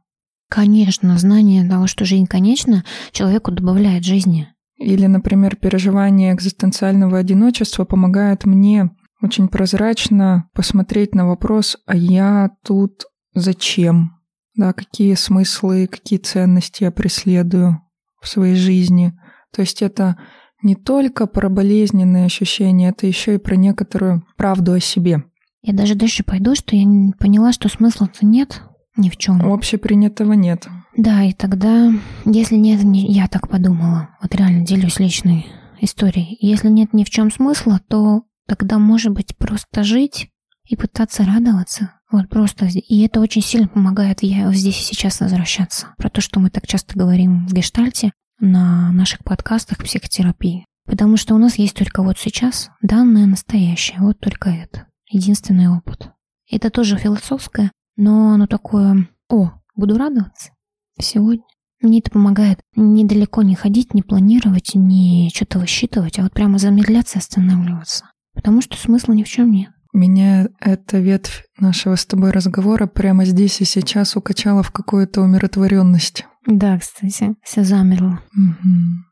Конечно, знание того, что жизнь конечна, человеку добавляет жизни. Или, например, переживание экзистенциального одиночества помогает мне очень прозрачно посмотреть на вопрос, а я тут зачем? Да, какие смыслы, какие ценности я преследую в своей жизни. То есть это не только про болезненные ощущения, это еще и про некоторую правду о себе. Я даже дальше пойду, что я поняла, что смысла-то нет ни в чем. Общепринятого нет. Да, и тогда, если нет, не, я так подумала, вот реально делюсь личной историей. Если нет ни в чем смысла, то тогда, может быть, просто жить и пытаться радоваться. Вот просто. И это очень сильно помогает я здесь и сейчас возвращаться. Про то, что мы так часто говорим в гештальте, на наших подкастах психотерапии. Потому что у нас есть только вот сейчас данное настоящее, вот только это. Единственный опыт. Это тоже философское, но оно такое, о, буду радоваться сегодня. Мне это помогает недалеко не ходить, не планировать, не что-то высчитывать, а вот прямо замедляться и останавливаться. Потому что смысла ни в чем нет. Меня эта ветвь нашего с тобой разговора прямо здесь и сейчас укачала в какую-то умиротворенность. Да, кстати, все замерло. Угу.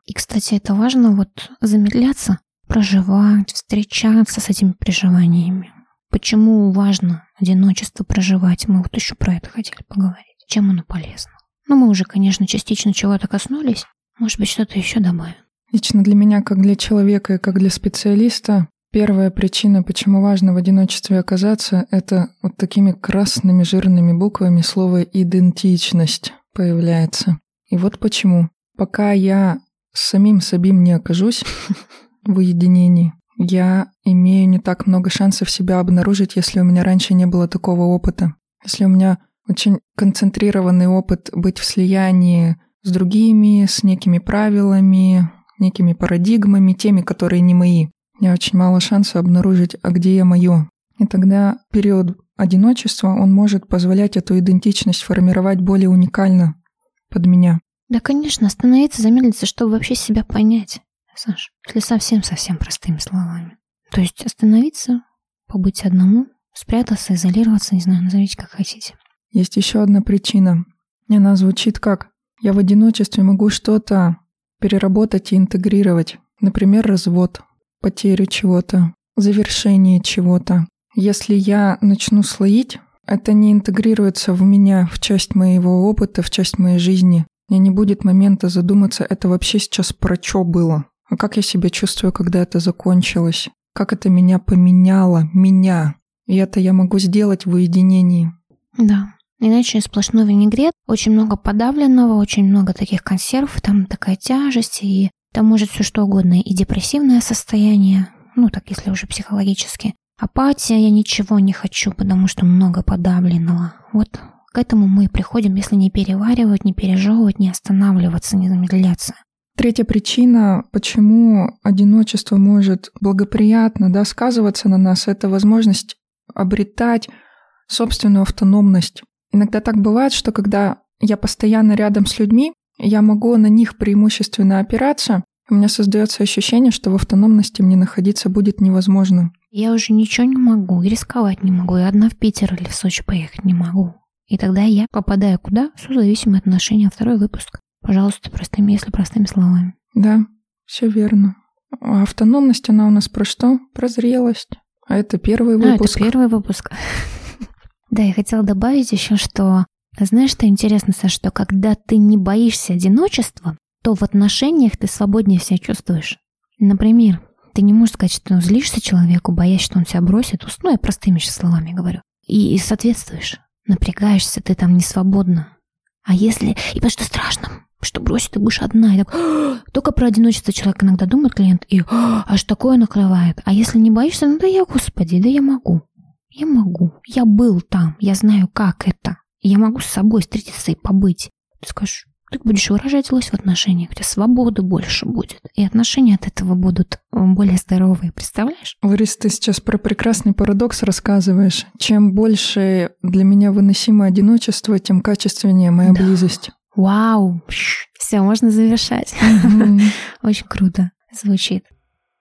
И, кстати, это важно вот замедляться, проживать, встречаться с этими переживаниями. Почему важно одиночество проживать? Мы вот еще про это хотели поговорить. Чем оно полезно? Ну, мы уже, конечно, частично чего-то коснулись. Может быть, что-то еще добавим. Лично для меня, как для человека и как для специалиста, первая причина, почему важно в одиночестве оказаться, это вот такими красными жирными буквами слово «идентичность» появляется. И вот почему. Пока я с самим собим не окажусь в уединении, я имею не так много шансов себя обнаружить, если у меня раньше не было такого опыта. Если у меня очень концентрированный опыт быть в слиянии с другими, с некими правилами, некими парадигмами, теми, которые не мои. Меня очень мало шансов обнаружить, а где я мое. И тогда период одиночества, он может позволять эту идентичность формировать более уникально под меня. Да, конечно, остановиться, замедлиться, чтобы вообще себя понять. Саш, если совсем-совсем простыми словами. То есть остановиться, побыть одному, спрятаться, изолироваться, не знаю, назовите как хотите. Есть еще одна причина. Она звучит как «я в одиночестве могу что-то переработать и интегрировать». Например, развод, потерю чего-то, завершение чего-то. Если я начну слоить, это не интегрируется в меня, в часть моего опыта, в часть моей жизни. У меня не будет момента задуматься, это вообще сейчас про что было? А как я себя чувствую, когда это закончилось? Как это меня поменяло, меня? И это я могу сделать в уединении. Да. Иначе сплошной винегрет, очень много подавленного, очень много таких консервов, там такая тяжесть, и там может все что угодно, и депрессивное состояние, ну так если уже психологически. Апатия, я ничего не хочу, потому что много подавленного. Вот к этому мы приходим, если не переваривать, не пережевывать, не останавливаться, не замедляться. Третья причина, почему одиночество может благоприятно да, сказываться на нас, это возможность обретать собственную автономность. Иногда так бывает, что когда я постоянно рядом с людьми, я могу на них преимущественно опираться, у меня создается ощущение, что в автономности мне находиться будет невозможно. Я уже ничего не могу, и рисковать не могу, и одна в Питер или в Сочи поехать не могу. И тогда я попадаю куда? В созависимые отношения. Второй выпуск. Пожалуйста, простыми, если простыми словами. Да, все верно. А автономность, она у нас про что? Про зрелость. А это первый выпуск. А, это первый выпуск. Да, я хотела добавить еще, что знаешь, что интересно, Саша, что когда ты не боишься одиночества, то в отношениях ты свободнее себя чувствуешь. Например, ты не можешь сказать, что злишься человеку, боясь, что он тебя бросит. Ну, я простыми сейчас словами говорю. И, и соответствуешь напрягаешься, ты там не свободна. А если... И потому что страшно, что бросит, ты будешь одна. И так, только про одиночество человек иногда думает, клиент, и аж такое накрывает. А если не боишься, ну да я, господи, да я могу. Я могу. Я был там, я знаю, как это. Я могу с собой встретиться и побыть. Ты скажешь, ты будешь выражать злость в отношениях, у тебя свободы больше будет. И отношения от этого будут э, более здоровые, представляешь? Ларис, ты сейчас про прекрасный парадокс рассказываешь. Чем больше для меня выносимо одиночество, тем качественнее моя да. близость. Вау! Все, можно завершать. Очень круто звучит.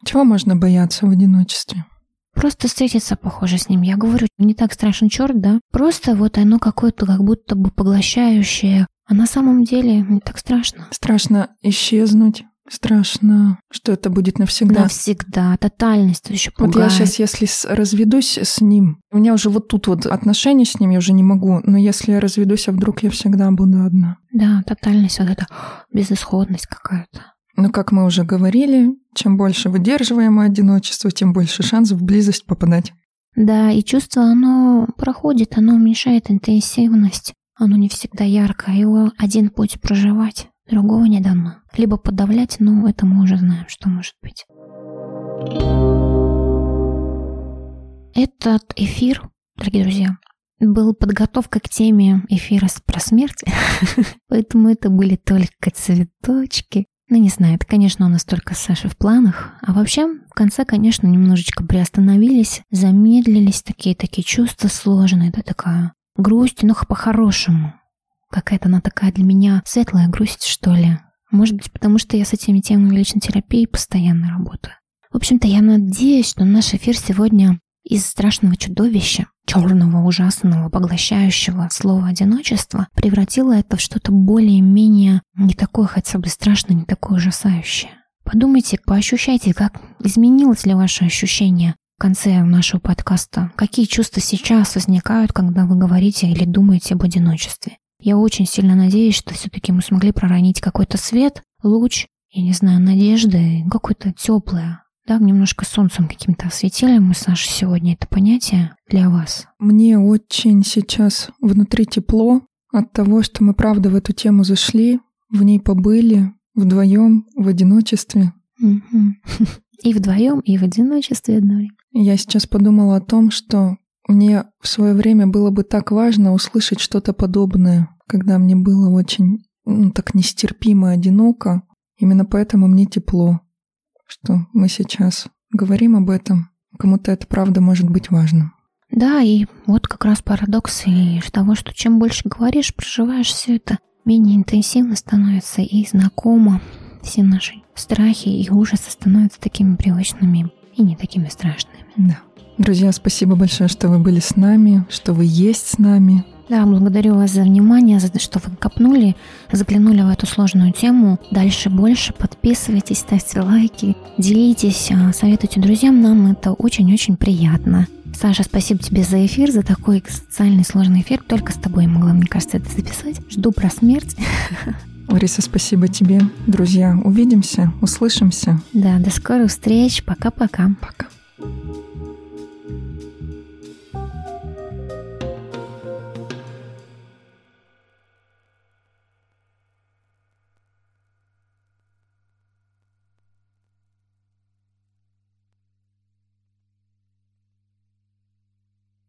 Чего можно бояться в одиночестве? Просто встретиться похоже с ним. Я говорю, не так страшен черт, да? Просто вот оно какое-то как будто бы поглощающее, а на самом деле не так страшно. Страшно исчезнуть. Страшно, что это будет навсегда. Навсегда. Тотальность еще пугает. Вот я сейчас, если разведусь с ним, у меня уже вот тут вот отношения с ним я уже не могу, но если я разведусь, а вдруг я всегда буду одна. Да, тотальность, вот это безысходность какая-то. Но, как мы уже говорили, чем больше выдерживаем одиночество, тем больше шансов в близость попадать. Да, и чувство, оно проходит, оно уменьшает интенсивность. Оно не всегда яркое, его один путь проживать, другого не дано. Либо подавлять, но это мы уже знаем, что может быть. Этот эфир, дорогие друзья, был подготовка к теме эфира про смерть, поэтому это были только цветочки. Ну, не знаю, это, конечно, у нас только с Сашей в планах. А вообще, в конце, конечно, немножечко приостановились, замедлились, такие-такие чувства сложные, да, такая грусть, но по-хорошему. Какая-то она такая для меня светлая грусть, что ли. Может быть, потому что я с этими темами личной терапии постоянно работаю. В общем-то, я надеюсь, что наш эфир сегодня из страшного чудовища, черного, ужасного, поглощающего слова одиночества, превратило это в что-то более-менее не такое хотя бы страшное, не такое ужасающее. Подумайте, поощущайте, как изменилось ли ваше ощущение в конце нашего подкаста. Какие чувства сейчас возникают, когда вы говорите или думаете об одиночестве? Я очень сильно надеюсь, что все-таки мы смогли проронить какой-то свет, луч, я не знаю, надежды, какое-то теплое, да, немножко солнцем каким-то осветили мы, Саша, сегодня это понятие для вас. Мне очень сейчас внутри тепло от того, что мы правда в эту тему зашли, в ней побыли, вдвоем, в одиночестве. И вдвоем, и в одиночестве одной. Я сейчас подумала о том, что мне в свое время было бы так важно услышать что-то подобное, когда мне было очень ну, так нестерпимо одиноко. Именно поэтому мне тепло, что мы сейчас говорим об этом. Кому-то это правда может быть важно. Да, и вот как раз парадокс и того, что чем больше говоришь, проживаешь все это, менее интенсивно становится и знакомо. все наши страхи и ужасы становятся такими привычными и не такими страшными. Да. Друзья, спасибо большое, что вы были с нами, что вы есть с нами. Да, благодарю вас за внимание, за то, что вы копнули, заглянули в эту сложную тему. Дальше больше подписывайтесь, ставьте лайки, делитесь, а, советуйте друзьям, нам это очень-очень приятно. Саша, спасибо тебе за эфир, за такой социальный сложный эфир. Только с тобой могла, мне кажется, это записать. Жду про смерть. Лариса, спасибо тебе. Друзья, увидимся, услышимся. Да, до скорых встреч. Пока-пока. Пока. -пока. Пока.